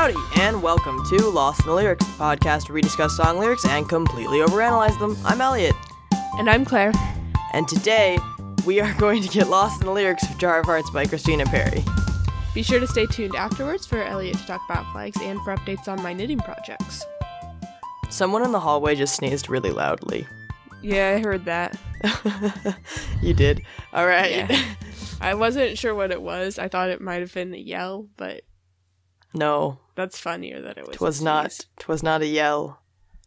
Howdy, and welcome to Lost in the Lyrics, the podcast where we discuss song lyrics and completely overanalyze them. I'm Elliot, And I'm Claire. and today we are going to get lost in the lyrics of Jar of Hearts by Christina Perri. Be sure to stay tuned afterwards for Elliot to talk about flags and for updates on my knitting projects. Someone in the hallway just sneezed really loudly. Yeah, I heard that. you did. All right. Yeah. I wasn't sure what it was. I thought it might have been a yell, but no, that's funnier that it was. a twas not. Twas not a yell,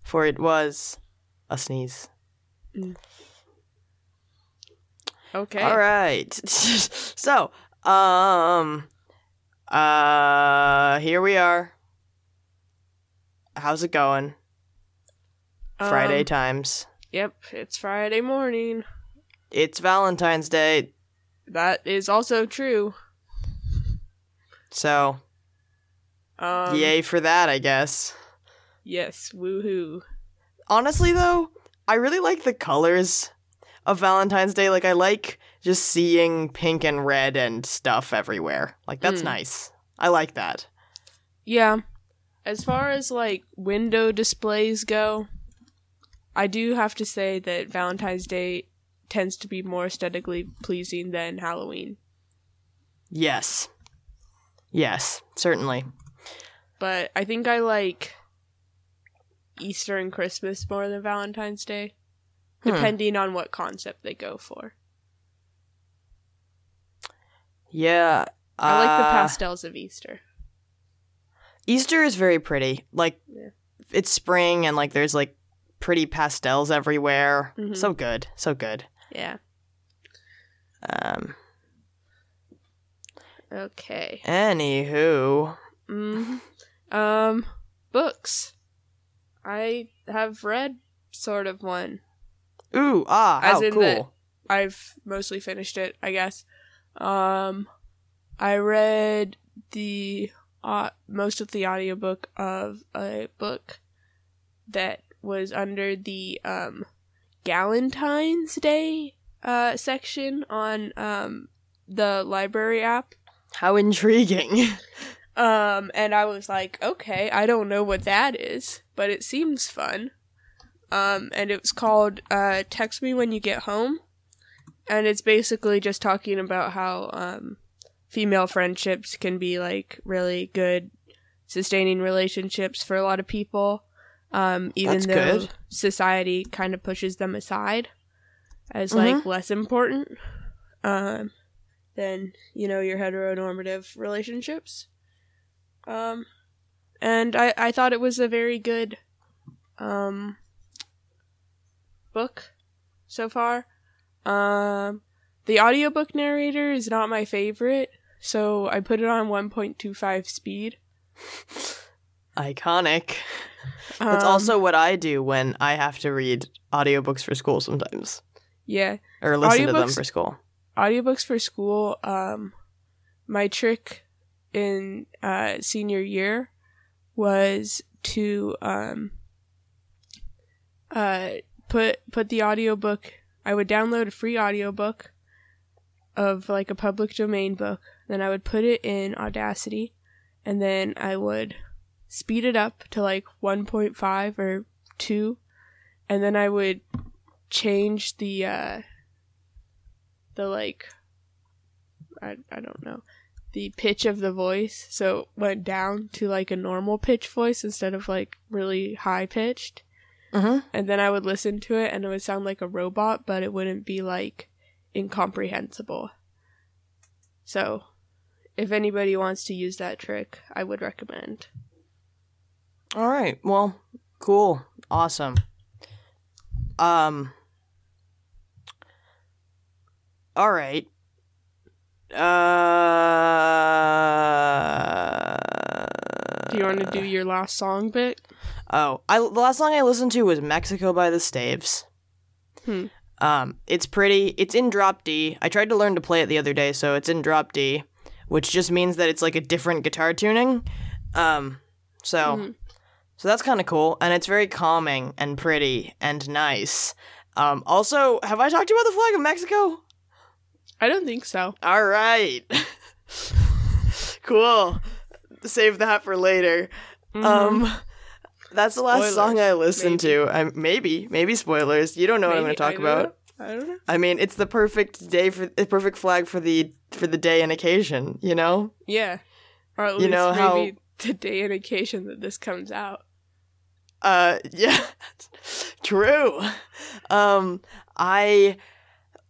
for it was a sneeze. Okay. All right. so, um, uh, here we are. How's it going? Friday Um, times. Yep, it's Friday morning. It's Valentine's Day, That is also true. so Um, yay for that, I guess. Yes, woohoo. Honestly, though, I really like the colors of Valentine's Day. Like, I like just seeing pink and red and stuff everywhere. Like, that's Mm. nice. I like that. Yeah. As far as like window displays go, I do have to say that Valentine's Day tends to be more aesthetically pleasing than Halloween. Yes. Yes, certainly. But I think I like Easter and Christmas more than Valentine's Day, Hmm. depending on what concept they go for. Yeah. I like the uh, pastels of Easter. Easter is very pretty. Like Yeah. it's spring and like there's like pretty pastels everywhere. Mhm. So good. So good. Yeah. Um Okay. anywho. Mm. Um, books. I have read sort of one. Ooh, ah, As how in cool. the- I've mostly finished it, I guess. Um, I read the uh, most of the audiobook of a book that was under the um Galentine's Day uh section on um the library app. How intriguing. Um, and I was like, okay, I don't know what that is, but it seems fun. Um, and it was called uh, "Text Me When You Get Home," and it's basically just talking about how um, female friendships can be like really good, sustaining relationships for a lot of people. Um, even That's though good. society kind of pushes them aside as like less important um, than you know your heteronormative relationships. Um, and I I thought it was a very good um book so far. Um, the audiobook narrator is not my favorite, so I put it on 1.25 speed. Iconic. That's Um, also what I do when I have to read audiobooks for school sometimes. yeah. Or listen to them for school. audiobooks for school um my trick in uh senior year was to um uh put put the audiobook I would download a free audiobook of like a public domain book. Then I would put it in Audacity and then I would speed it up to like 1.5 or 2 and then I would change the uh the like I I don't know the pitch of the voice so it went down to like a normal pitch voice instead of like really high pitched Mm-hmm. and then I would listen to it and it would sound like a robot but it wouldn't be like incomprehensible so if anybody wants to use that trick I would recommend All right. Well, cool. Awesome. Um All right. Uh do you want to do your last song bit Oh, I the last song I listened to was Mexico by the Staves. Hmm. Um, it's pretty. It's in drop D. I tried to learn to play it the other day, so it's in drop D, which just means that it's like a different guitar tuning. Um, so Mhm. so that's kind of cool, and it's very calming and pretty and nice. Um, also, have I talked to you about the flag of Mexico? I don't think so All right. cool. Save that for later. Mhm. Um, that's the last song I Spoilers, listened to. I maybe maybe spoilers. You don't know what I'm going to talk I about. I don't know. I mean, it's the perfect day for the perfect flag for the for the day and occasion. You know. Yeah. Or at You least know how- maybe the day and occasion that this comes out. Uh, yeah, true. Um, I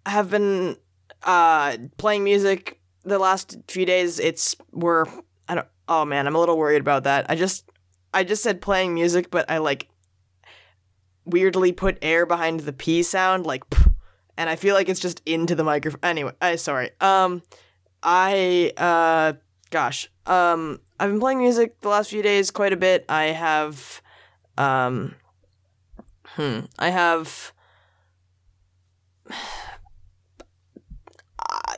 have been uh playing music the last few days. It's we're I don't. Oh man, I'm a little worried about that. I just I just said playing music, but I like weirdly put air behind the p sound, like, and I feel like it's just into the microphone. Anyway, I sorry. Um, I uh, gosh, um, I've been playing music the last few days quite a bit. I have um, hmm. I have uh,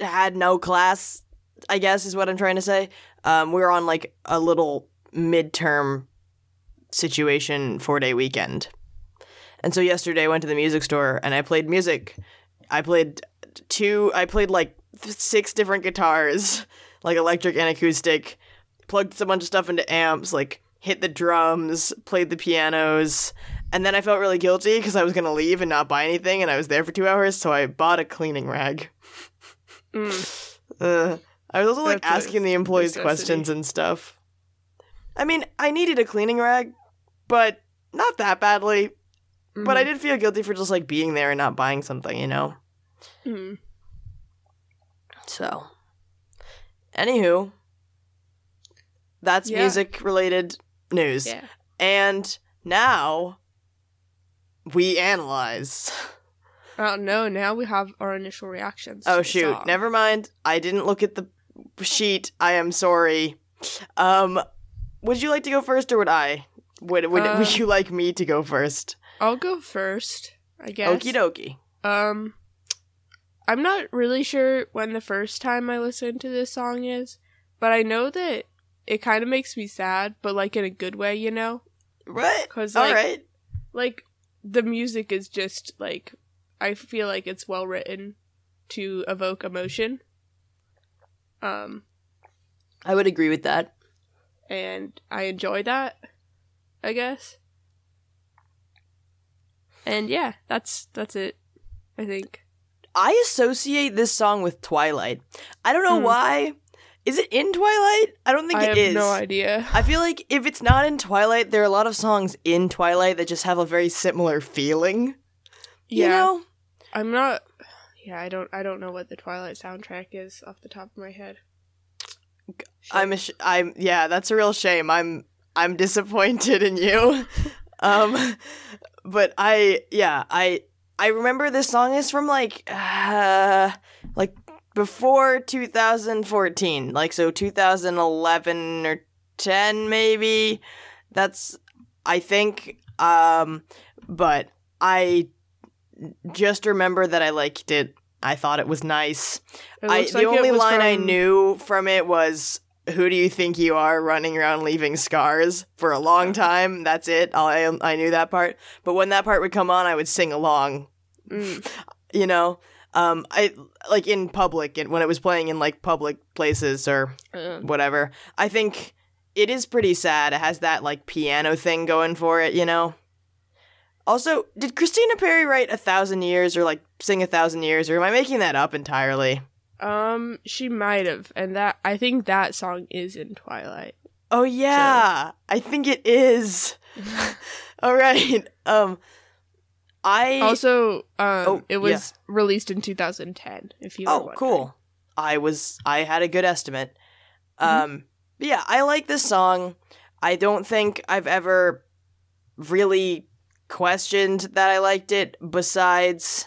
had no class. I guess is what I'm trying to say. Um, we were on like a little midterm situation four day weekend, and so yesterday I went to the music store and I played music. I played two. I played like six different guitars, like electric and acoustic. Plugged a bunch of stuff into amps, like hit the drums, played the pianos, and then I felt really guilty because I was gonna leave and not buy anything, and I was there for two hours, so I bought a cleaning rag. Mm. Uh, I was also like That's asking the employees necessity. questions and stuff. I mean, I needed a cleaning rag, but not that badly. But I did feel guilty for just like being there and not buying something, you know. Mhm. So, anywho, that's Yeah. music related news. Yeah. And now we analyze. Oh no! Now we have our initial reactions. Oh shoot, never mind. I didn't look at the sheet. I am sorry. Um would you like to go first or would I? Would would, Um, would you like me to go first? I'll go first. I guess. Okie dokie. Um, I'm not really sure when the first time I listened to this song is, but I know that it kind of makes me sad, but like in a good way, you know? Right. Because All like, right. like the music is just like I feel like it's well written to evoke emotion. Um, I would agree with that. and I enjoy that, I guess. And yeah, that's that's it. I think. I associate this song with Twilight. I don't know Hmm. why. Is it in Twilight? I don't think it is. I it have no idea. I feel like if it's not in Twilight, there are a lot of songs in Twilight that just have a very similar feeling. Yeah. You know? I'm not. Yeah, I don't. I don't know what the Twilight soundtrack is off the top of my head. I'm a sh- I'm yeah, that's a real shame. I'm I'm disappointed in you. um but I yeah, I I remember this song is from like uh like before 2014, like so 2011 or 10 maybe. That's I think um but I just remember that I liked it. I thought it was nice. It I, the like only line I knew from it was "Who do you think you are, running around leaving scars?" For a long time, that's it. I I knew that part, but when that part would come on, I would sing along. Mm, You know, um, I like in public and when it was playing in like public places or whatever. I think it is pretty sad. It has that like piano thing going for it. You know. Also, did Christina Perri write a thousand years or like sing a thousand years, or am I making that up entirely? um, she might have, and that I think that song is in Twilight. Oh yeah, I think it is. All right. Um, I Also, um, Oh, it was released in 2010. If you oh cool. I was I had a good estimate. Mm-hmm. Um, yeah, I like this song. I don't think I've ever really questioned that I liked it. Besides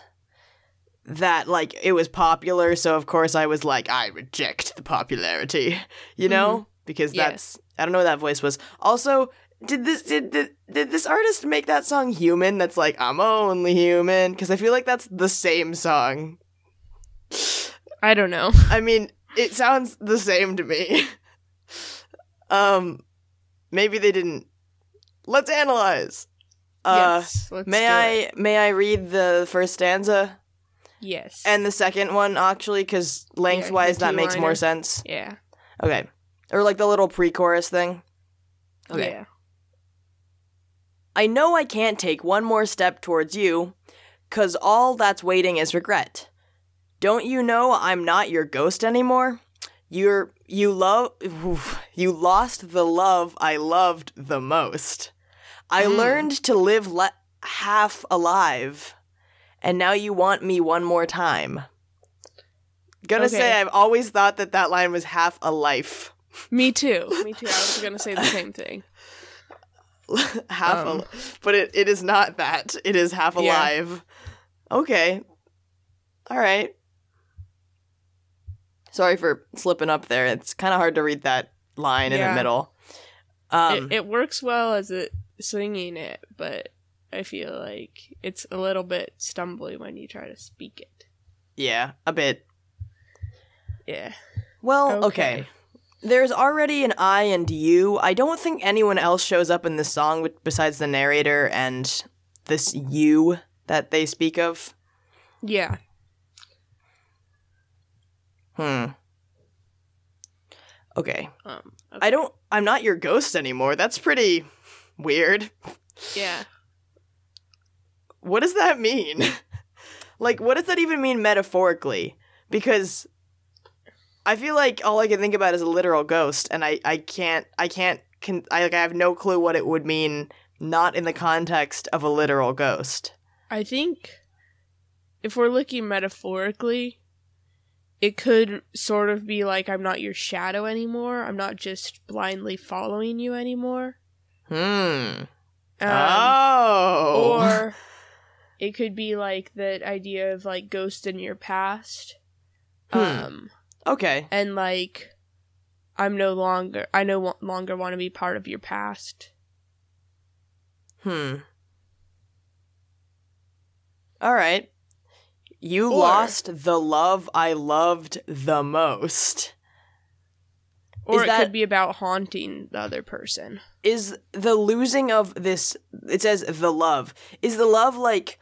that, like it was popular, so of course I was like, I reject the popularity. You know, because Mm-hmm. Yeah. that's I don't know what that voice was. Also, did this did, did did this artist make that song human that's like i'm only human because i feel like that's the same song I don't know. i mean it sounds the same to me um maybe they didn't let's analyze uh yes, may i it. may i read the first stanza Yes. and the second one actually because lengthwise that makes more sense yeah. okay or like the little pre-chorus thing. Okay. Yeah. I know I can't take one more step towards you, cause all that's waiting is regret. Don't you know I'm not your ghost anymore? You're you love you lost the love I loved the most. I Mm. learned to live le- half alive, and now you want me one more time. Gonna say I've always thought that that line was half a life. Me too. Me too. I was gonna say the same thing. half Um. al- but it, it is not that it is half Yeah. alive okay all right sorry for slipping up there it's kind of hard to read that line in the middle um it, it works well as it singing it, but I feel like it's a little bit stumbly when you try to speak it. yeah a bit Yeah. well okay. there's already an i and you i don't think anyone else shows up in this song besides the narrator and this you that they speak of Yeah. hmm okay Um. I don't. I'm not your ghost anymore. That's pretty weird. Yeah. What does that mean? like, what does that even mean metaphorically? Because I feel like all I can think about is a literal ghost, and I I can't I can't can I like I have no clue what it would mean not in the context of a literal ghost. I think if we're looking metaphorically, it could sort of be like I'm not your shadow anymore. I'm not just blindly following you anymore. Hmm. Um, oh. Or it could be like that idea of like ghost in your past. Hmm. Um okay. and like I'm no longer I no longer want to be part of your past. Hmm. All right. You Or- lost the love I loved the most. Or Is it that- could be about haunting the other person. Is the losing of this it says the love. Is the love like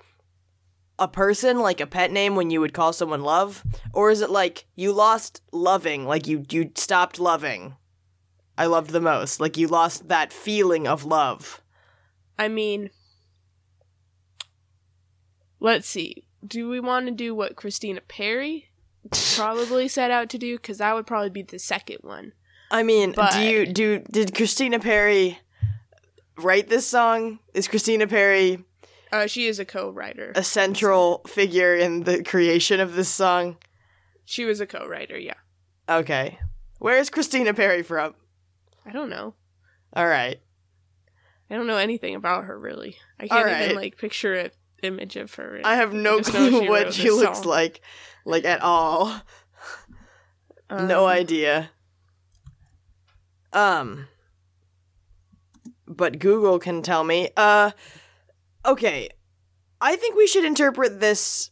a person, like a pet name when you would call someone love? Or is it like you lost loving, like you you stopped loving? I loved the most. Like you lost that feeling of love. I mean, let's see. Do we want to do what Christina Perri probably set out to do? Because that would probably be the second one. I mean, But- do you do did Christina Perri write this song? Is Christina Perri Uh, she is a co-writer. a central figure in the creation of this song? She was a co-writer. Yeah. Okay. Where is Christina Perri from? I don't know. All right. I don't know anything about her really. I can't right. even like picture an image of her. I have no know clue she what she looks song. like like at all. no Um, idea. Um but Google can tell me. Uh okay. I think we should interpret this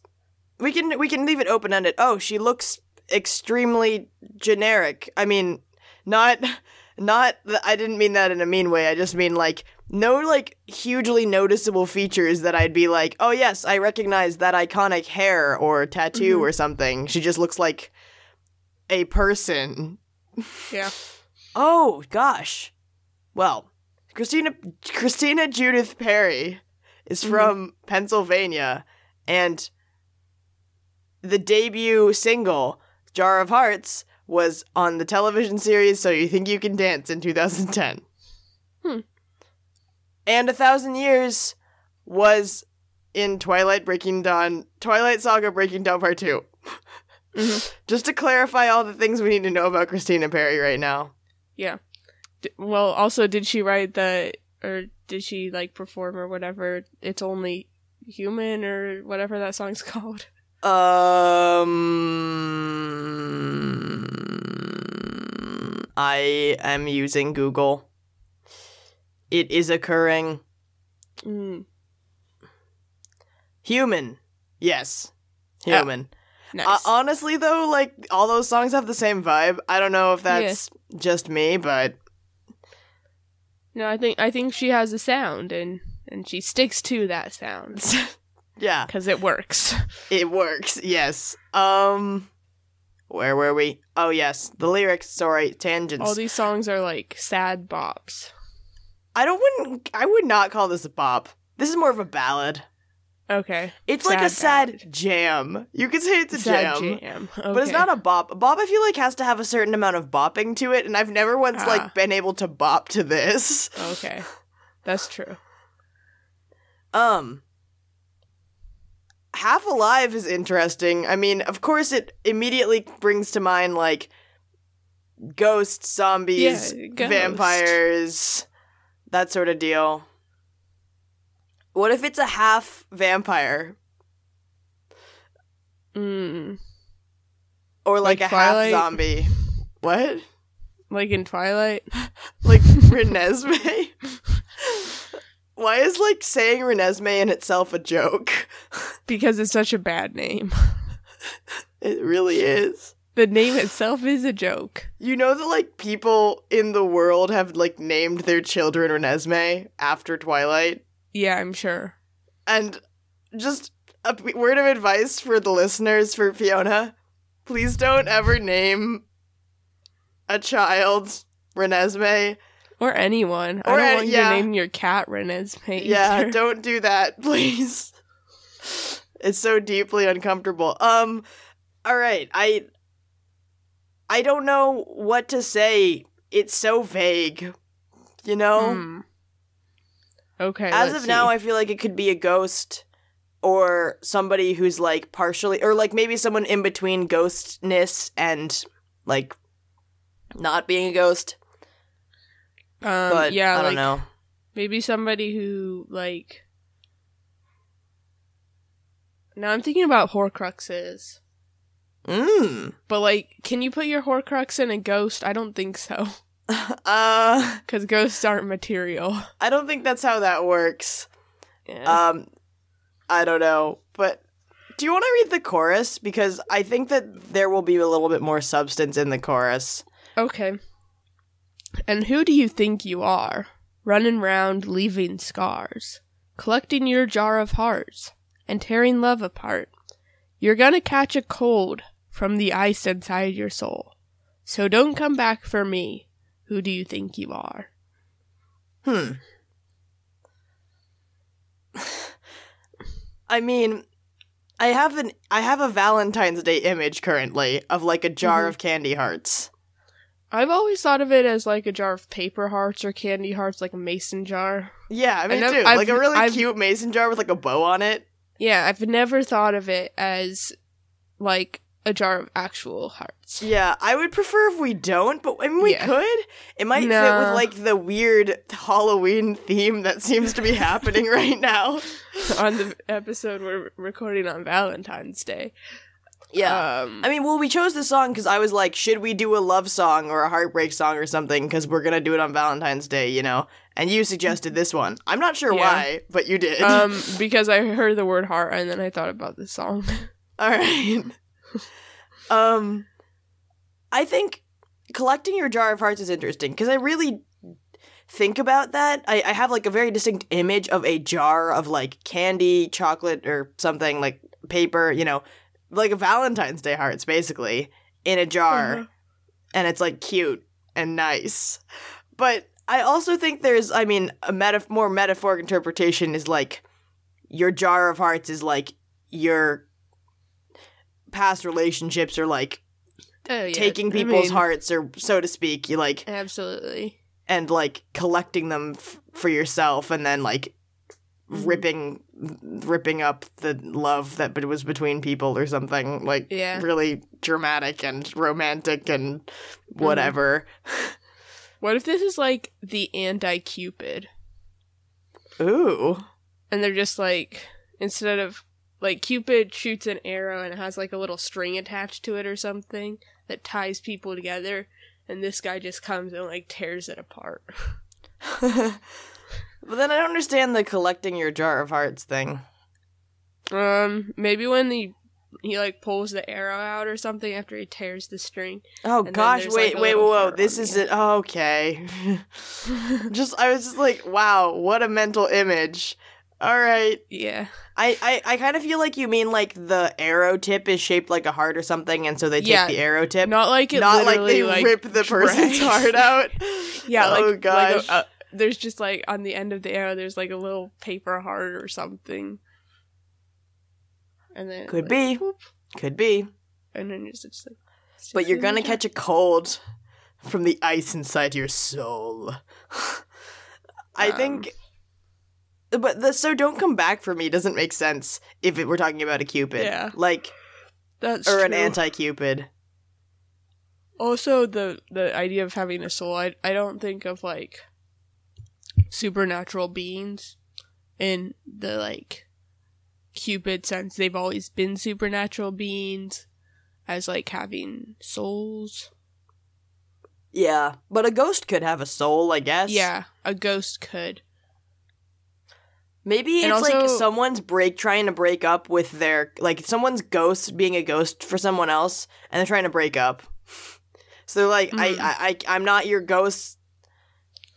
we can we can leave it open-ended. Oh, she looks extremely generic. I mean, not not th- I didn't mean that in a mean way. I just mean like no like hugely noticeable features that I'd be like, "Oh yes, I recognize that iconic hair or tattoo Mhm. or something." She just looks like a person Yeah. Oh gosh. Well, Christina Christina Judith Perri is Mhm. from Pennsylvania and the debut single Jar of Hearts was on the television series So You Think You Can Dance in 2010. Hmm. And A Thousand Years was in Twilight Breaking Dawn, Twilight Saga Breaking Dawn Part 2. Mhm. Just to clarify all the things we need to know about Christina Perri right now. Yeah. D- well, also, did she write that, or did she like perform or whatever? It's only human or whatever that song's called. Um, I am using Google. It is occurring. Mm, Human. Yes. Human. Nice. Uh, honestly, though, like, all those songs have the same vibe. I don't know if that's just me, but no, I think I think she has a sound and and she sticks to that sound yeah, because it works. it works. Yes. Um, Where were we? Oh yes, the lyrics. Sorry, tangents. All these songs are like sad bops. I don't wouldn't. I would not call this a bop. This is more of a ballad. Okay. It's like a sad jam. You could say it's a sad jam. jam. But it's not a bop. A bop, I feel like, has to have a certain amount of bopping to it, and I've never once Ah. like been able to bop to this. Okay. That's true. Um, Half Alive is interesting. I mean, of course, it immediately brings to mind like ghosts, zombies, Yeah, ghost. vampires, that sort of deal. What if it's a half vampire Mm. or like, Like a half zombie? What? Like in Twilight. Like Renesmee? Why is like saying Renesmee in itself a joke? Because it's such a bad name. It really is. The name itself is a joke. You know that like people in the world have like named their children Renesmee after Twilight, Yeah, I'm sure. and just a p- word of advice for the listeners for Fiona: please don't ever name a child Renesmee. Or anyone. I Or don't any- want you yeah. to name your cat Renesmee. Yeah, either. don't do that, please. It's so deeply uncomfortable. Um all right, I I don't know what to say. It's so vague. You know? Hmm. Okay. As of now. I feel like it could be a ghost or somebody who's like partially or like maybe someone in between ghostness and like not being a ghost. um, But yeah, I don't like know. maybe somebody who like. Now I'm thinking about Horcruxes, Mm. but like, can you put your Horcrux in a ghost? I don't think so, Uh because ghosts aren't material. I don't think that's how that works. Yeah. Um, I don't know, but do you want to read the chorus? Because I think that there will be a little bit more substance in the chorus. Okay. And who do you think you are? Running round, leaving scars, collecting your jar of hearts, and tearing love apart. You're gonna catch a cold from the ice inside your soul. So don't come back for me. Who do you think you are? Hmm. I mean, I have an I have a Valentine's Day image currently of like a jar Mhm. of candy hearts. I've always thought of it as like a jar of paper hearts or candy hearts, like a mason jar. Yeah, I mean, too. I've- like a really I've- cute mason jar with like a bow on it. Yeah, I've never thought of it as like a jar of actual hearts. Yeah, I would prefer if we don't, but I mean, we Yeah. could. It might fit with like the weird Halloween theme that seems to be happening right now. on the episode we're recording on Valentine's Day. Yeah. Um, I mean, well, we chose this song because I was like, should we do a love song or a heartbreak song or something? Because we're gonna do it on Valentine's Day, you know. And you suggested this one. I'm not sure Yeah. why, but you did. um, because I heard the word heart and then I thought about this song. All right. um, I think collecting your jar of hearts is interesting because I really think about that. I, I have like a very distinct image of a jar of like candy, chocolate, or something like paper. You know, like a Valentine's Day hearts, basically in a jar. Uh-huh. and it's like cute and nice. But I also think there's, I mean, a metaf- more metaphoric interpretation is like your jar of hearts is like your past relationships are like Oh, yeah. taking I people's mean, hearts or so to speak. You like Absolutely. and like collecting them f- for yourself and then like Mhm. ripping ripping up the love that was between people or something like Yeah. really dramatic and romantic and Mm-hmm. whatever What if this is like the anti Cupid? ooh And they're just like, instead of like Cupid shoots an arrow and it has like a little string attached to it or something that ties people together. And this guy just comes and like tears it apart. but then i don't understand the collecting your jar of hearts thing Um, maybe when he he like pulls the arrow out or something after he tears the string. oh gosh wait like, wait whoa this is the it oh, okay just i was just like wow what a mental image All right. Yeah. I, I, I kind of feel like you mean like the arrow tip is shaped like a heart or something, and so they take Yeah. the arrow tip. Not like it Not like they like, rip the person's heart out. Yeah, like, oh like gosh. a, uh, there's just like on the end of the arrow, there's like a little paper heart or something, and then Could like, be. whoop, Could be. and then it's just like. it's But you're gonna catch a cold from the ice inside your soul. I Um. think. But the so don't come back for me doesn't make sense if it, we're talking about a cupid, Yeah. like That's or an anti-cupid. Also, the the idea of having a soul, I I don't think of like supernatural beings in the like Cupid sense. They've always been supernatural beings as like having souls. Yeah, but a ghost could have a soul, I guess. Yeah, a ghost could. Maybe And it's like someone's break trying to break up with their like someone's ghost being a ghost for someone else, and they're trying to break up. So they're like, Mhm. I, I, I, I'm not your ghost.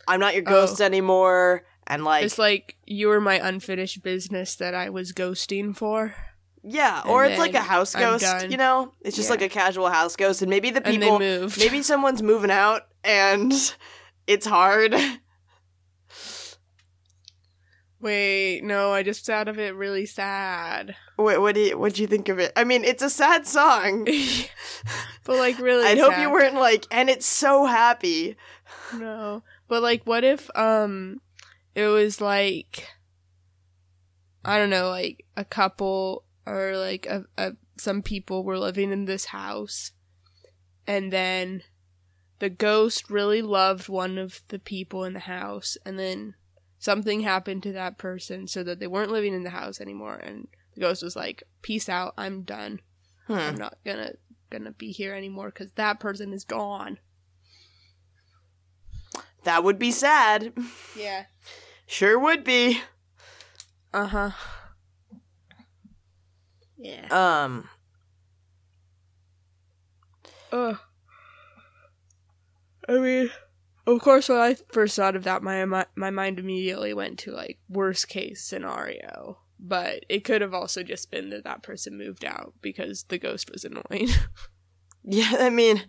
I'm not your Oh. ghost anymore, and like, it's like you were my unfinished business that I was ghosting for. yeah, or it's like a house ghost. You know, it's just Yeah. like a casual house ghost, and maybe the people, maybe someone's moving out, and it's hard. Wait, no, I just thought of it really sad. what, what do you, what do you think of it? I mean, it's a sad song. but like really I'd hope you weren't like, and it's so happy. No. But like what if um it was like I don't know, like a couple or like a, a some people were living in this house and then the ghost really loved one of the people in the house and then something happened to that person so that they weren't living in the house anymore. And the ghost was like peace out. I'm done. Hmm. i'm not gonna gonna be here anymore because that person is gone. That would be sad. yeah. Sure would be. uh-huh. Yeah. Um, Ugh. I mean, of course, when I first thought of that, my my, my mind immediately went to like worst case scenario. But it could have also just been that that person moved out because the ghost was annoying. yeah, I mean,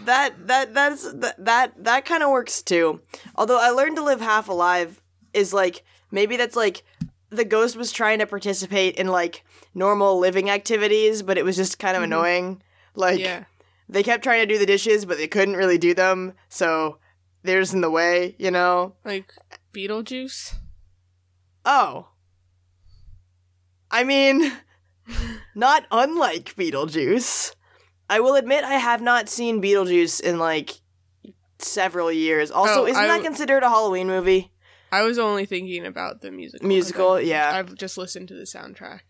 that that that's that that, that kind of works too. Although I learned to live half alive is like maybe that's like the ghost was trying to participate in like normal living activities, but it was just kind of Mhm. annoying. Like yeah, they kept trying to do the dishes, but they couldn't really do them, so they're in the way, you know. like Beetlejuice. Oh. I mean, not unlike Beetlejuice. I will admit I have not seen Beetlejuice in like several years. Also, Oh, isn't I- that considered a Halloween movie? I was only thinking about the musical. Musical, I- yeah. I've just listened to the soundtrack.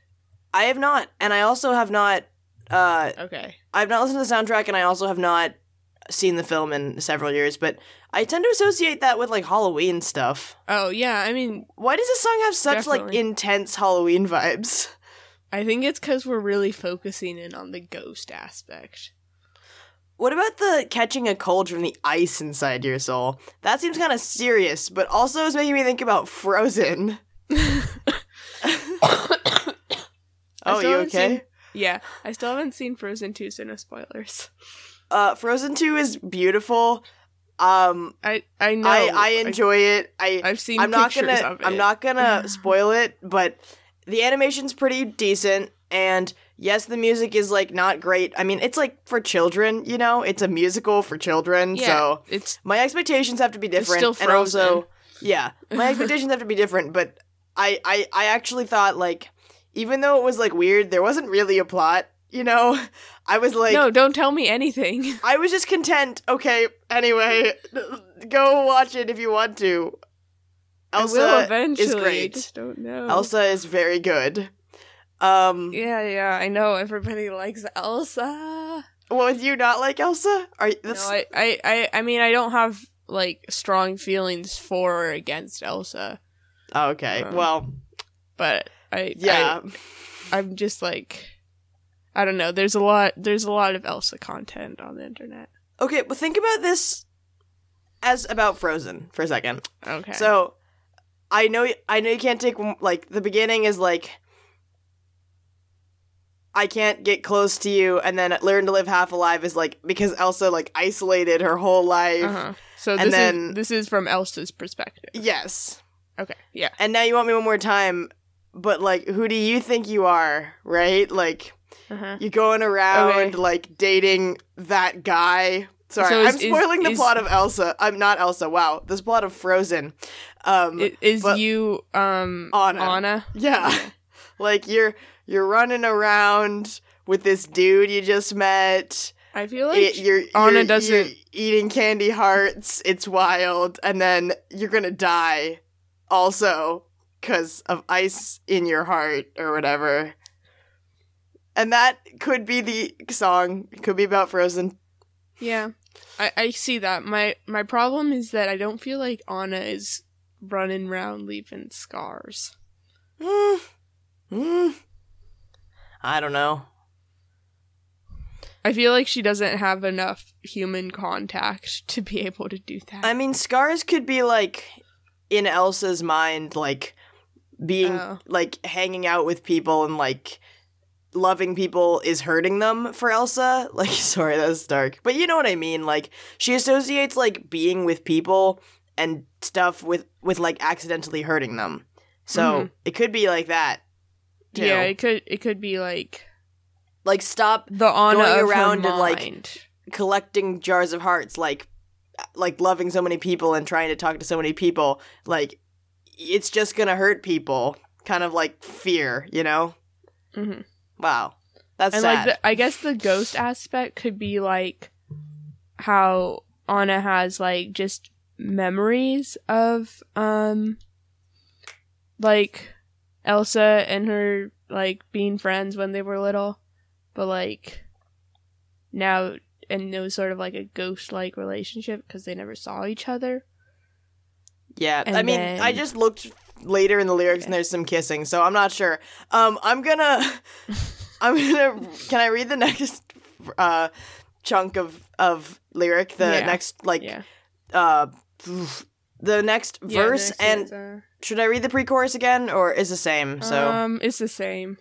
I have not, and I also have not uh Okay. I've not listened to the soundtrack and I also have not seen the film in several years, but I tend to associate that with like Halloween stuff. Oh yeah, I mean, Why does this song have such like intense Halloween vibes? I think it's because we're really focusing in on the ghost aspect. What about the catching a cold from the ice inside your soul? That seems kind of serious, but also is making me think about Frozen. Oh, you okay? seen- Yeah, I still haven't seen Frozen 2, so no spoilers. Uh, Frozen Two is beautiful. Um, I I know. I I enjoy it. I I've seen I'm not gonna of it. I'm not gonna spoil it, but the animation's pretty decent. And yes, the music is like not great. I mean, it's like for children, you know. It's a musical for children, Yeah, so it's my expectations have to be different. still and also, Frozen. yeah, my expectations have to be different. But I, I, I actually thought like, even though it was like weird, there wasn't really a plot. You know, I was like, no. Don't tell me anything. I was just content. Okay, anyway, go watch it if you want to. Elsa I will eventually. is great. just don't know. Elsa is very good. Um, Yeah, yeah. I know everybody likes Elsa. well, do you not like Elsa? Are you, No, I, I, I, I mean, I don't have like strong feelings for or against Elsa, oh, okay. Um, well, but I, yeah. I, I'm just like, I don't know. There's a lot. There's a lot of Elsa content on the internet. okay, but think about this as about Frozen for a second. Okay. So, I know I know you can't take like the beginning is like I can't get close to you, and then learn to live half alive is like because Elsa like isolated her whole life. Uh-huh. So And this then- is this is from Elsa's perspective. Yes, Okay. Yeah. and now you want me one more time, but like, who do you think you are? Right? Like Uh-huh. you going around Okay. like dating that guy. Sorry, So is- I'm spoiling is- the is- plot of Elsa. I'm not Elsa. Wow, this plot of Frozen. Um, Is you um Anna. Anna? Yeah. like you're you're running around with this dude you just met. I feel like It- you're, Anna you're, doesn't- you're eating candy hearts. It's wild, and then you're gonna die, also because of ice in your heart or whatever. And that could be the song. It could be about Frozen. Yeah, I, I see that. My my problem is that I don't feel like Anna is running around leaving scars. Hmm. Hmm. I don't know. I feel like she doesn't have enough human contact to be able to do that. I mean, scars could be like in Elsa's mind, like being Oh. like hanging out with people and like loving people is hurting them for Elsa. Like, sorry, that's dark, but you know what I mean. Like, she associates like being with people and stuff with with like accidentally hurting them. So Mhm. it could be like that. Too. yeah, it could it could be like like stop the Anna Going around and, like, collecting jars of hearts like like loving so many people and trying to talk to so many people like it's just gonna hurt people kind of like fear you know Mhm. Wow. That's and sad. like the, I guess the ghost aspect could be like how Anna has like just memories of um like Elsa and her like being friends when they were little, but like now and it was sort of like a ghost like relationship because they never saw each other. yeah. And i mean then- i just looked later in the lyrics and there's some kissing so i'm not sure um i'm gonna i'm gonna can i read the next uh chunk of of lyric the Yeah. next like Yeah, uh the next Yeah, verse this and uh, should i read the pre-chorus again or is the same so um, it's the same.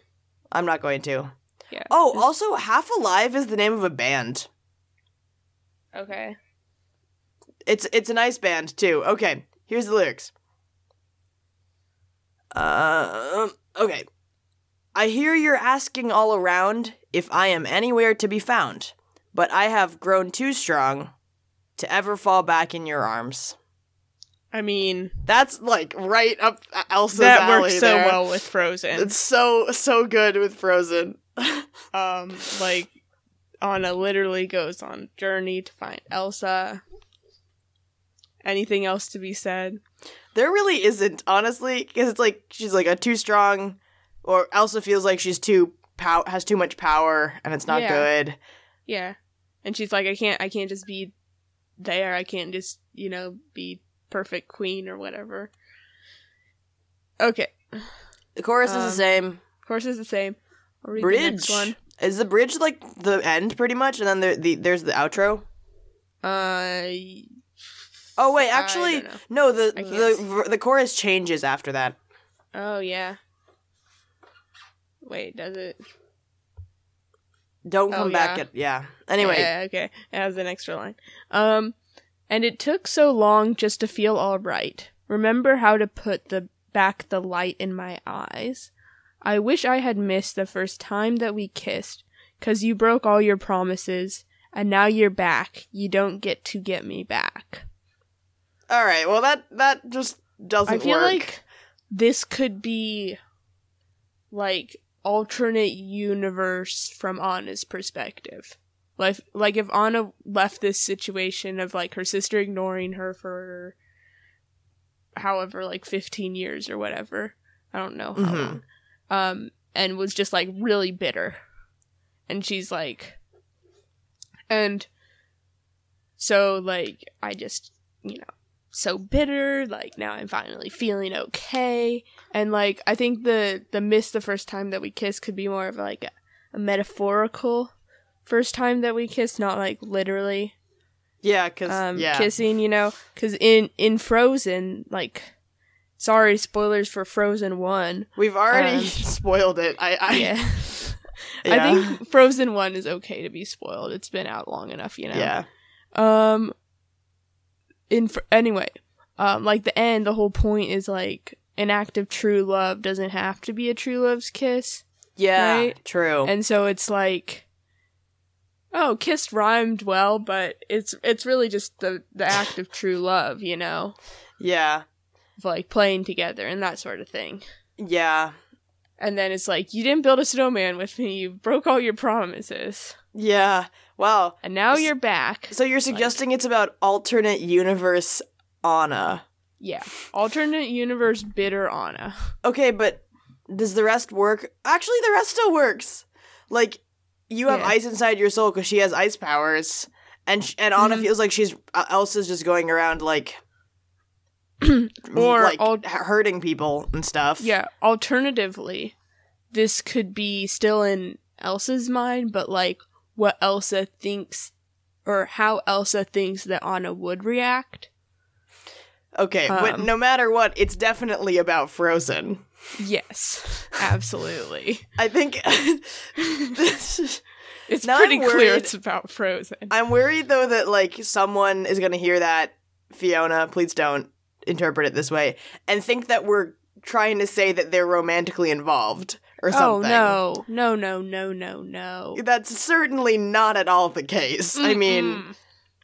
I'm not going to. Yeah. Oh, It's- also, Half Alive is the name of a band. okay. It's it's a nice band too. Okay, here's the lyrics. Uh, okay. I hear you're asking all around if I am anywhere to be found, but I have grown too strong to ever fall back in your arms. I mean, That's like right up Elsa's that alley works so there. well with Frozen. It's so so good with Frozen. um like Anna literally goes on journey to find Elsa. Anything else to be said? There really isn't, honestly, because it's like she's like a too strong, or Elsa feels like she's too pow has too much power, and it's not Yeah. good. Yeah. And she's like I can't I can't just be there. I can't just, you know, be perfect queen or whatever. Okay. The chorus is Um, the same. Chorus is the same. I'll read the next Bridge one. is the bridge like the end, pretty much, and then there, the there's the outro. Uh Oh wait, actually, no. The I the the chorus changes after that. oh yeah. Wait, does it? Don't Oh, come back yeah. at yeah. Anyway, Yeah, okay. It has an extra line. Um, and it took so long just to feel all right. Remember how to put the back the light in my eyes. I wish I had missed the first time that we kissed, 'cause you broke all your promises, and now you're back. You don't get to get me back. All right. Well, that that just doesn't I feel work. like this could be like alternate universe from Anna's perspective. Like like if Anna left this situation of like her sister ignoring her for however like 15 years or whatever. I don't know how Mhm. long. Um and was just like really bitter. And she's like and so like I just, you know, so bitter like now i'm finally feeling okay and like i think the the miss the first time that we kissed could be more of like a, a metaphorical first time that we kissed not like literally yeah, because um yeah, kissing you know because in in frozen like sorry, spoilers for Frozen One. We've already Um, spoiled it. I, I Yeah. yeah. I think Frozen One is okay to be spoiled. It's been out long enough, you know. yeah. Um. In fr- anyway, um, like the end, the whole point is like an act of true love doesn't have to be a true love's kiss, Yeah. Right? True. and so it's like, oh, kissed rhymed well, but it's it's really just the the act of true love, you know, yeah. of like playing together and that sort of thing. Yeah. And then it's like, you didn't build a snowman with me. You broke all your promises. Yeah. Wow. And now you're back. So you're suggesting it's about alternate universe Anna. Yeah. Alternate universe bitter Anna. Okay, but does the rest work? Actually, the rest still works. Like you have Yeah. ice inside your soul because she has ice powers, and sh- and Anna Mhm. feels like she's uh, Elsa's just going around like Or like al- hurting people and stuff. Yeah. Alternatively, this could be still in Elsa's mind, but like what Elsa thinks or how Elsa thinks that Anna would react. Okay, but Um, no matter what, it's definitely about Frozen. Yes. Absolutely. I think this. It's pretty I'm clear it's about Frozen. I'm worried though that like someone is gonna hear that Fiona, please don't interpret it this way, and think that we're trying to say that they're romantically involved or Oh no. No, no, no, no, no. That's certainly not at all the case. I mean,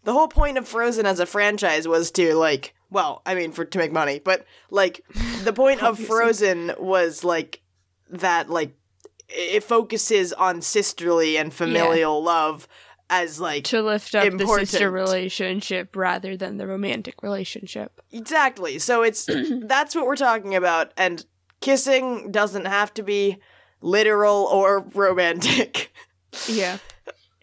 the whole point of Frozen as a franchise was to like, well, I mean, for to make money, but like the point of Frozen was like that, like it focuses on sisterly and familial love as like to lift up the sister relationship rather than the romantic relationship. exactly. So it's that's what we're talking about, and kissing doesn't have to be literal or romantic. Yeah.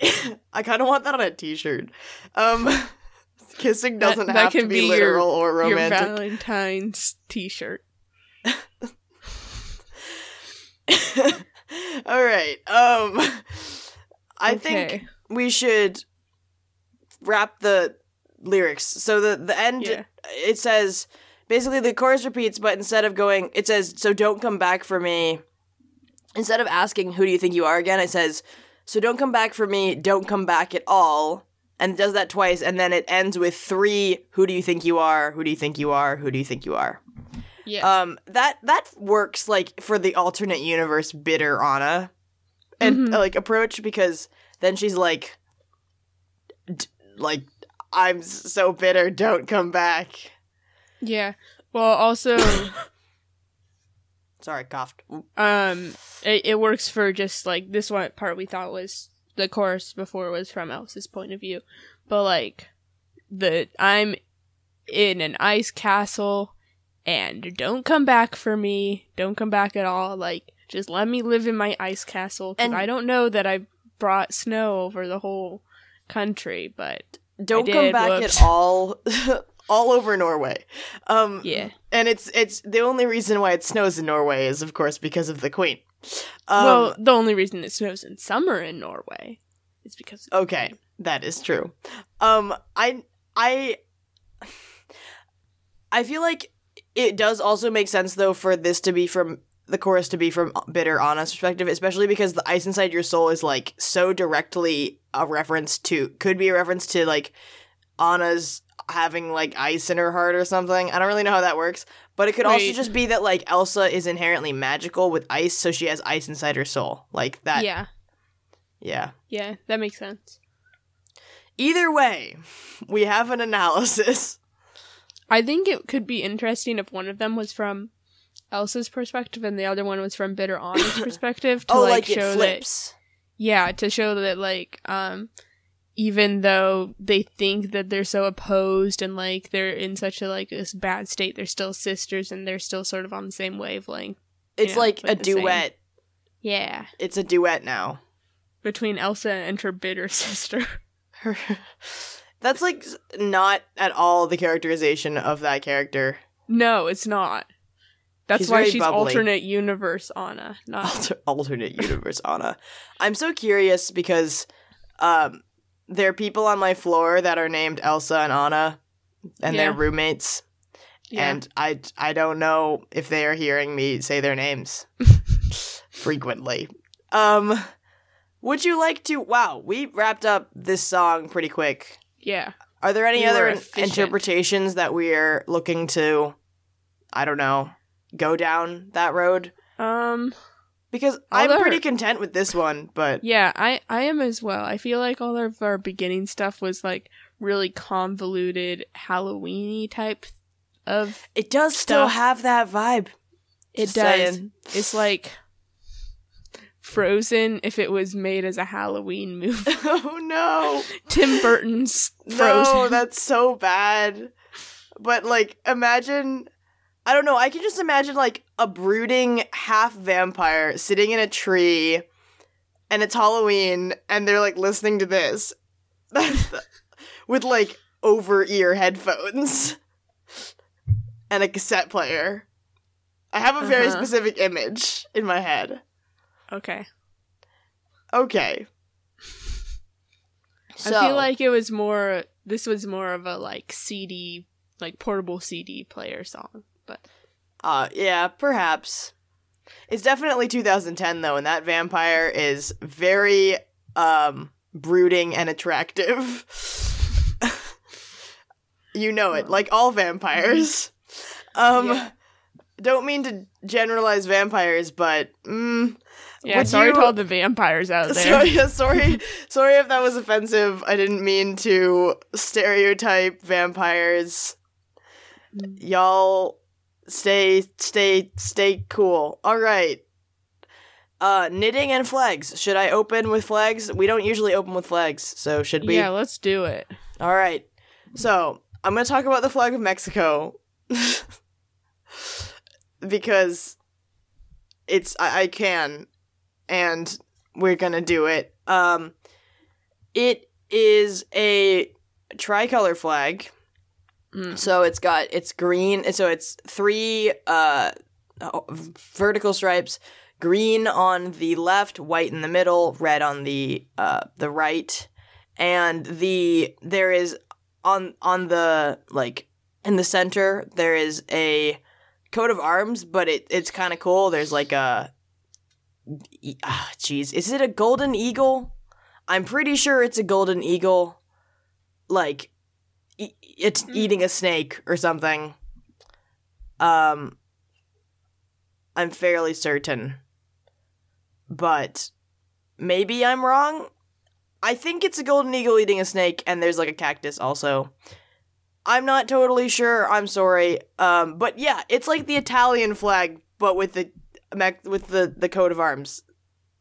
I kind of want that on a T-shirt. Um, kissing doesn't that have to be, be your- literal or Your romantic. Valentine's t-shirt. All right. Um, I Okay. think we should wrap the lyrics. So the the end Yeah. it says basically the chorus repeats, but instead of going, it says, "So don't come back for me." Instead of asking, "Who do you think you are?" again, it says, "So don't come back for me. Don't come back at all." And does that twice, and then it ends with three. Who do you think you are? Who do you think you are? Who do you think you are? Yeah. Um, that that works like for the alternate universe bitter Anna, and Mhm. uh, like approach because then she's like, d- like I'm so bitter. Don't come back. Yeah. Well, also, Sorry, coughed. um, it, it works for just like this one part we thought was the chorus before was from Elsa's point of view, but like the I'm in an ice castle and don't come back for me. Don't come back at all. Like just let me live in my ice castle. 'cause And- I don't know that I brought snow over the whole country, but Don't come back whoops. at all. all over Norway. Um, yeah. and it's it's the only reason why it snows in Norway is of course because of the Queen. Um, well, the only reason it snows in summer in Norway is because of the Okay, that is true. Um, I I I feel like it does also make sense though for this to be from the chorus to be from bitter Anna's perspective, especially because the ice inside your soul is like so directly a reference to could be a reference to like Anna's having like ice in her heart or something. I don't really know how that works, but it could also just be that like Elsa is inherently magical with ice, so she has ice inside her soul, like that. yeah, yeah. yeah, that makes sense. Either way, we have an analysis. I think it could be interesting if one of them was from Elsa's perspective and the other one was from Bitter Anna's perspective to oh, like, like, show it that yeah, to show that like um even though they think that they're so opposed and like they're in such a like this bad state, they're still sisters and they're still sort of on the same wavelength. It's yeah, like a the same. duet. Yeah, It's a duet now. between Elsa and her bitter sister. That's like not at all the characterization of that character. no, it's not. That's She's why she's bubbly. alternate universe Anna, not Alter- alternate universe Anna. I'm so curious because um there are people on my floor that are named Elsa and Anna and Yeah. they're roommates. Yeah. and I I don't know if they are hearing me say their names frequently. Um, would you like to? Wow, we wrapped up this song pretty quick. Yeah. Are there any We other interpretations that we're looking to? I don't know. Go down that road Um. Because I'm Although- pretty content with this one, but Yeah, I I am as well. I feel like all of our beginning stuff was like really convoluted Halloweeny type of. it does still have that vibe. It Just does. saying. It's like Frozen if it was made as a Halloween movie. oh no. Tim Burton's Frozen. No, that's so bad. But like, imagine. I don't know. I can just imagine like a brooding half vampire sitting in a tree, and it's Halloween, and they're like listening to this with like over ear headphones and a cassette player. I have a very Uh-huh. specific image in my head. okay. Okay. I feel like it was more. This was more of a like CD, like portable CD player song. But Uh, yeah, perhaps. It's definitely 2010 though, and that vampire is very um brooding and attractive. you know it, like all vampires. Um Yeah. don't mean to generalize vampires, but mm, yeah, sorry to all the vampires out there. sorry, sorry, sorry if that was offensive. I didn't mean to stereotype vampires. Mm. Y'all stay stay stay cool. All right. Uh knitting and flags. Should I open with flags? We don't usually open with flags, so should we? Yeah, let's do it. All right. So, I'm going to talk about the flag of Mexico because it's I, I can and we're going to do it. Um it is a tricolor flag. Mm. So it's got it's green. So it's three uh oh, vertical stripes, green on the left, white in the middle, red on the uh the right, and the there is on on the like in the center there is a coat of arms, but it it's kind of cool. There's like a ah jeez, is it a golden eagle? I'm pretty sure it's a golden eagle. Like e- it's Hmm. eating a snake or something. Um, I'm fairly certain, but maybe I'm wrong. I think it's a golden eagle eating a snake, and there's like a cactus also. I'm not totally sure. I'm sorry. Um, but yeah, it's like the Italian flag, but with the with the the coat of arms,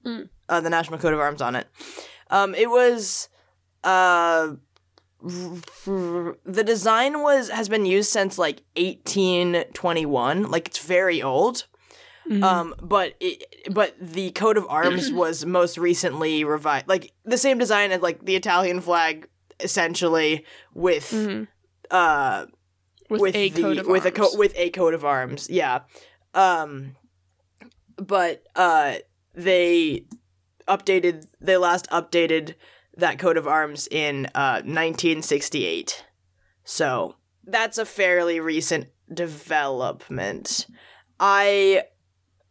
Mm. uh, the national coat of arms on it. Um, it was uh the design was has been used since like 1821 like it's very old Mhm. um but it, but the coat of arms was most recently revived like the same design as like the italian flag essentially with Mhm. uh with, with a the, coat of with a coat with a coat of arms yeah um but uh they updated they last updated that coat of arms in uh 1968 so that's a fairly recent development i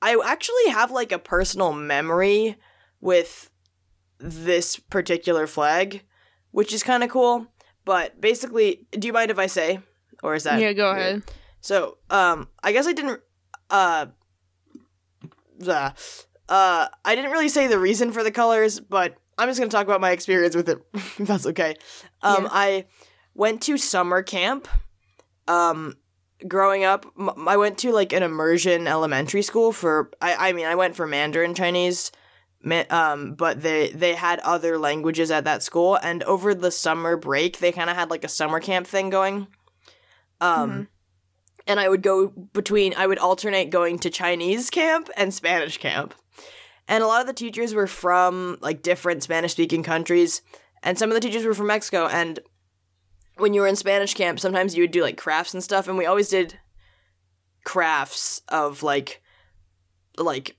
i actually have like a personal memory with this particular flag which is kind of cool but basically do you mind if i say or is that yeah, go weird? ahead. So, um, I guess I didn't, uh, the, uh, I didn't really say the reason for the colors, but I'm just gonna talk about my experience with it, if that's okay. Um, Yeah. I went to summer camp, um, growing up. M- I went to like an immersion elementary school for, I, I mean, I went for Mandarin Chinese, ma- um, but they, they had other languages at that school, and over the summer break, they kind of had like a summer camp thing going. Um, Mhm. and I would go between, I would alternate going to Chinese camp and Spanish camp. And a lot of the teachers were from like different Spanish speaking countries, and some of the teachers were from Mexico. And when you were in Spanish camp, sometimes you would do like crafts and stuff, and we always did crafts of like, like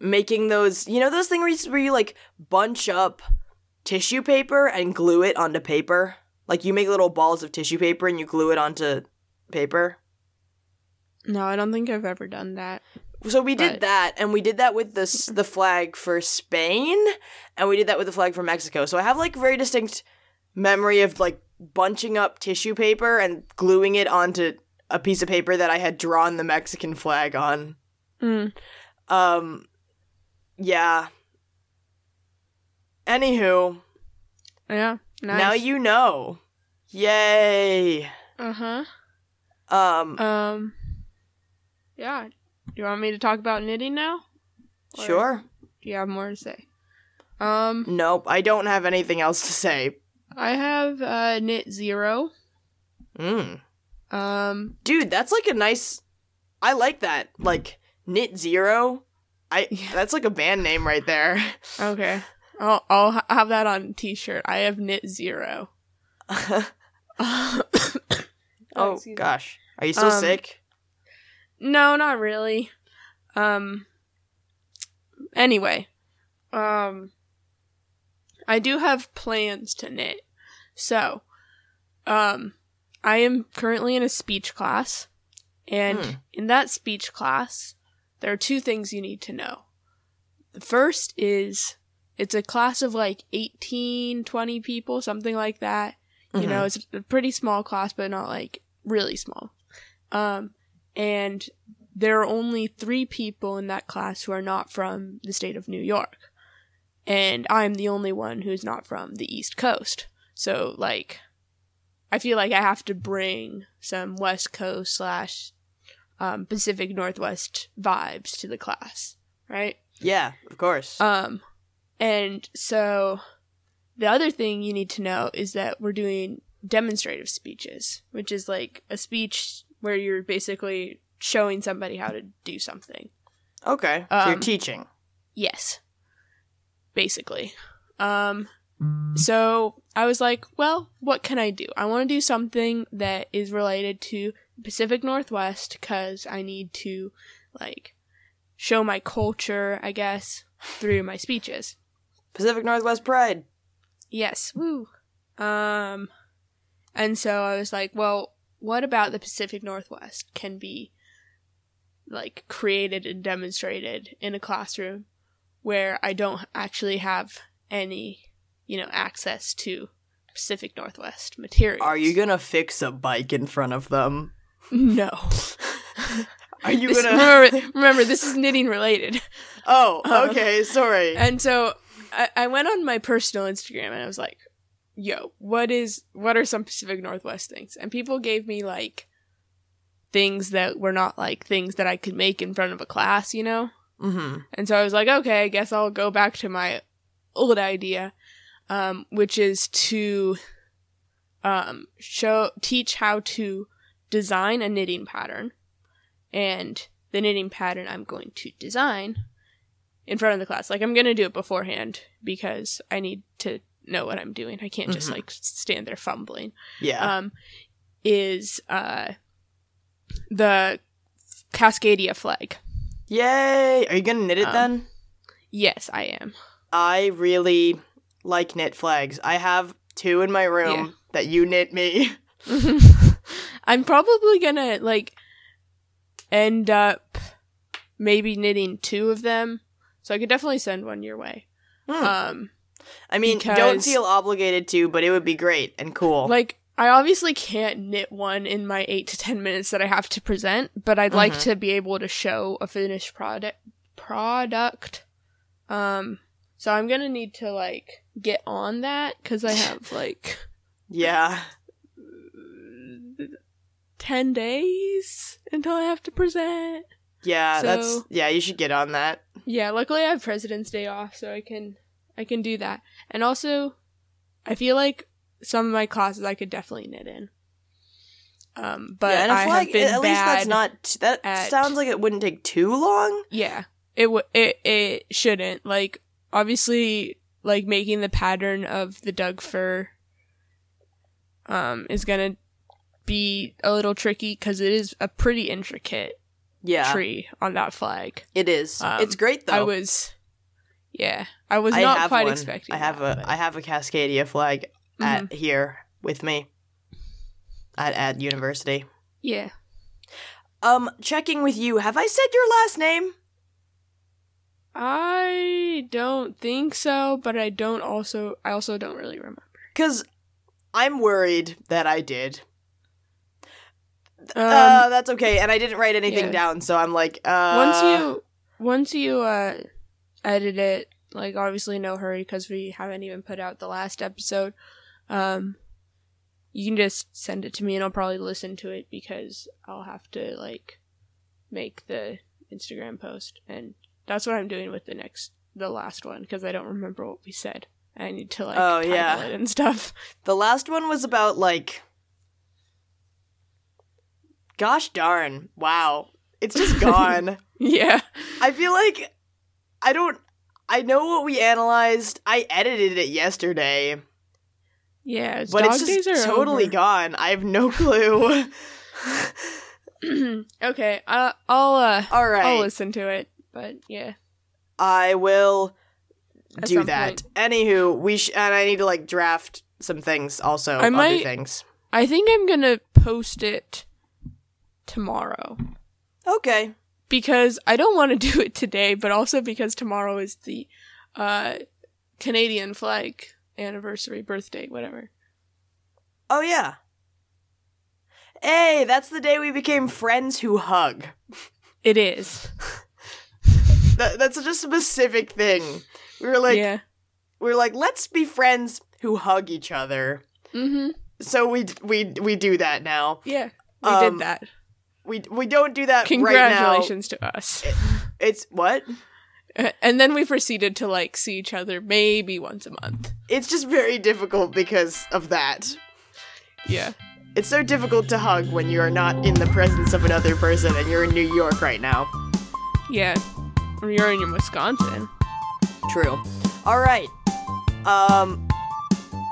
making those, you know, those things where you, where you like bunch up tissue paper and glue it onto paper. Like you make little balls of tissue paper and you glue it onto paper. No, I don't think I've ever done that. So we did that, and we did that with the the flag for Spain, and we did that with the flag for Mexico. So I have like very distinct memory of like bunching up tissue paper and gluing it onto a piece of paper that I had drawn the Mexican flag on. Mm. Um, yeah. Anywho, Yeah. Nice. now you know. Yay. Uh huh. Um, Um. Yeah. Do you want me to talk about knitting now? or- sure. Do you have more to say? Um, Nope, I don't have anything else to say. I have uh, knit zero. Mm. Um, Dude, that's like a nice. I like that. Like knit zero. I Yeah. that's like a band name right there. okay. I'll I'll have that on t-shirt. I have knit zero. oh me. gosh, are you still Um, sick? No, not really. Um anyway, um I do have plans to knit. So, um I am currently in a speech class and Hmm. in that speech class there are two things you need to know. The first is it's a class of like 18, 20 people, something like that. You Mhm. know, it's a pretty small class, but not like really small. Um, and there are only three people in that class who are not from the state of New York. And I'm the only one who's not from the East Coast. So, like, I feel like I have to bring some West Coast slash um, Pacific Northwest vibes to the class, right? yeah, of course. Um, and so the other thing you need to know is that we're doing demonstrative speeches, which is like a speech where you're basically showing somebody how to do something. okay, so you're um, teaching. Yes. Basically. Um so I was like, well, what can I do? I want to do something that is related to Pacific Northwest cuz I need to like show my culture, I guess, through my speeches. Pacific Northwest Pride. Yes, woo. Um, and so I was like, well, what about the Pacific Northwest can be like created and demonstrated in a classroom where I don't actually have any, you know, access to Pacific Northwest materials? Are you gonna fix a bike in front of them? No. Are you This- gonna? remember, remember, this is knitting related. oh, Uh, okay. Sorry. And so I, I went on my personal Instagram and I was like, yo, what is what are some Pacific Northwest things? And people gave me like things that were not like things that I could make in front of a class, you know? Mm-hmm. And so I was like, okay, I guess I'll go back to my old idea, um, which is to um, show teach how to design a knitting pattern, and the knitting pattern I'm going to design in front of the class. Like I'm gonna do it beforehand because I need to know what I'm doing. I can't just Mhm. like stand there fumbling Yeah. um, is uh, the Cascadia flag. Yay! Are you gonna knit it um, then? Yes, I am. I really like knit flags. I have two in my room Yeah. that you knit me. I'm probably gonna like end up maybe knitting two of them, so I could definitely send one your way. Hmm. Um, I mean, don't feel obligated to, but it would be great and cool. like I obviously can't knit one in my eight to ten minutes that I have to present, but I'd like Mhm. to be able to show a finished product. Product. Um, so I'm gonna need to like get on that because I have like yeah. 10 days until I have to present. Yeah, that's yeah, you should get on that. Yeah, luckily I have President's Day off, so I can I can do that. And also, I feel like some of my classes I could definitely knit in. Um, but yeah, and I have been at least that's not that at- sounds like it wouldn't take too long. Yeah, it w- it it shouldn't. Like obviously, like making the pattern of the Doug fir, um is gonna be a little tricky because it is a pretty intricate Yeah. tree on that flag. It is. Um, it's great though. I was, yeah, I was I not have quite one. expecting. I have that, a but- I have a Cascadia flag at Mhm. here with me at at university. yeah. Um, checking with you. Have I said your last name? I don't think so, but I don't also I also don't really remember. Cause I'm worried that I did. Um, uh, that's okay. And I didn't write anything yeah. down, so I'm like, uh. once you once you uh edit it, like obviously no hurry because we haven't even put out the last episode. Um, you can just send it to me and I'll probably listen to it because I'll have to like make the Instagram post and that's what I'm doing with the next the last one because I don't remember what we said. I need to like Oh, yeah. it and stuff. The last one was about like. Gosh darn! Wow, it's just gone. yeah. I feel like I don't. I know what we analyzed. I edited it yesterday, Yeah, but dog it's days just are totally over. gone. I have no clue. okay, uh, I'll uh, All right, I'll listen to it. But yeah, I will At do that. point. Anywho, we sh- and I need to like draft some things also. I other might- things. I think I'm gonna post it tomorrow Okay. Because I don't want to do it today, but also because tomorrow is the uh, Canadian flag anniversary, birthday, whatever. Oh yeah. Hey, that's the day we became friends who hug. It is. That, that's such a specific thing. We were like, yeah. we were like, let's be friends who hug each other. Mm-hmm. So we we we do that now. Yeah. We Um, did that. We we don't do that right now. Congratulations to us. It's what? And then we proceeded to like see each other maybe once a month. It's just very difficult because of that. Yeah. It's so difficult to hug when you are not in the presence of another person and you're in New York right now. Yeah. You're in Wisconsin. True. All right. Um.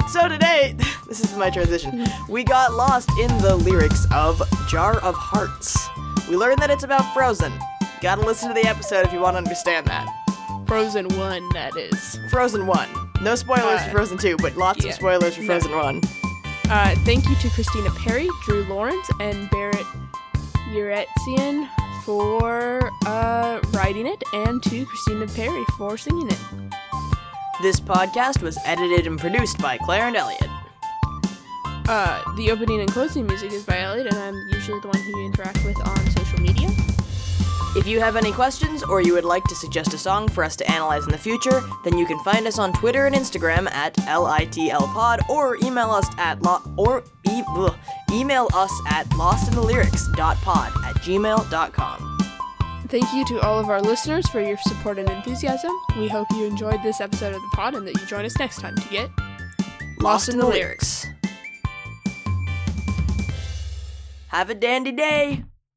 So today, this is my transition. We got lost in the lyrics of Jar of Hearts. We learned that it's about Frozen. Gotta listen to the episode if you want to understand that. Frozen 1, that is. Frozen 1. No spoilers Uh, for Frozen 2, but lots yeah. of spoilers for No. Frozen 1. Uh, thank you to Christina Perri, Drew Lawrence, and Barrett Yeretsian for uh, writing it, and to Christina Perri for singing it. This podcast was edited and produced by Claire and Elliot. Uh, the opening and closing music is by Elliot, and I'm usually the one who you interact with on social media. If you have any questions or you would like to suggest a song for us to analyze in the future, then you can find us on Twitter and Instagram at litlpod or email us at lo- or e- ugh, email us at lostinthelyrics.pod at gmail.com. Thank you to all of our listeners for your support and enthusiasm. We hope you enjoyed this episode of the pod and that you join us next time to get Lost in the lyrics. Have a dandy day.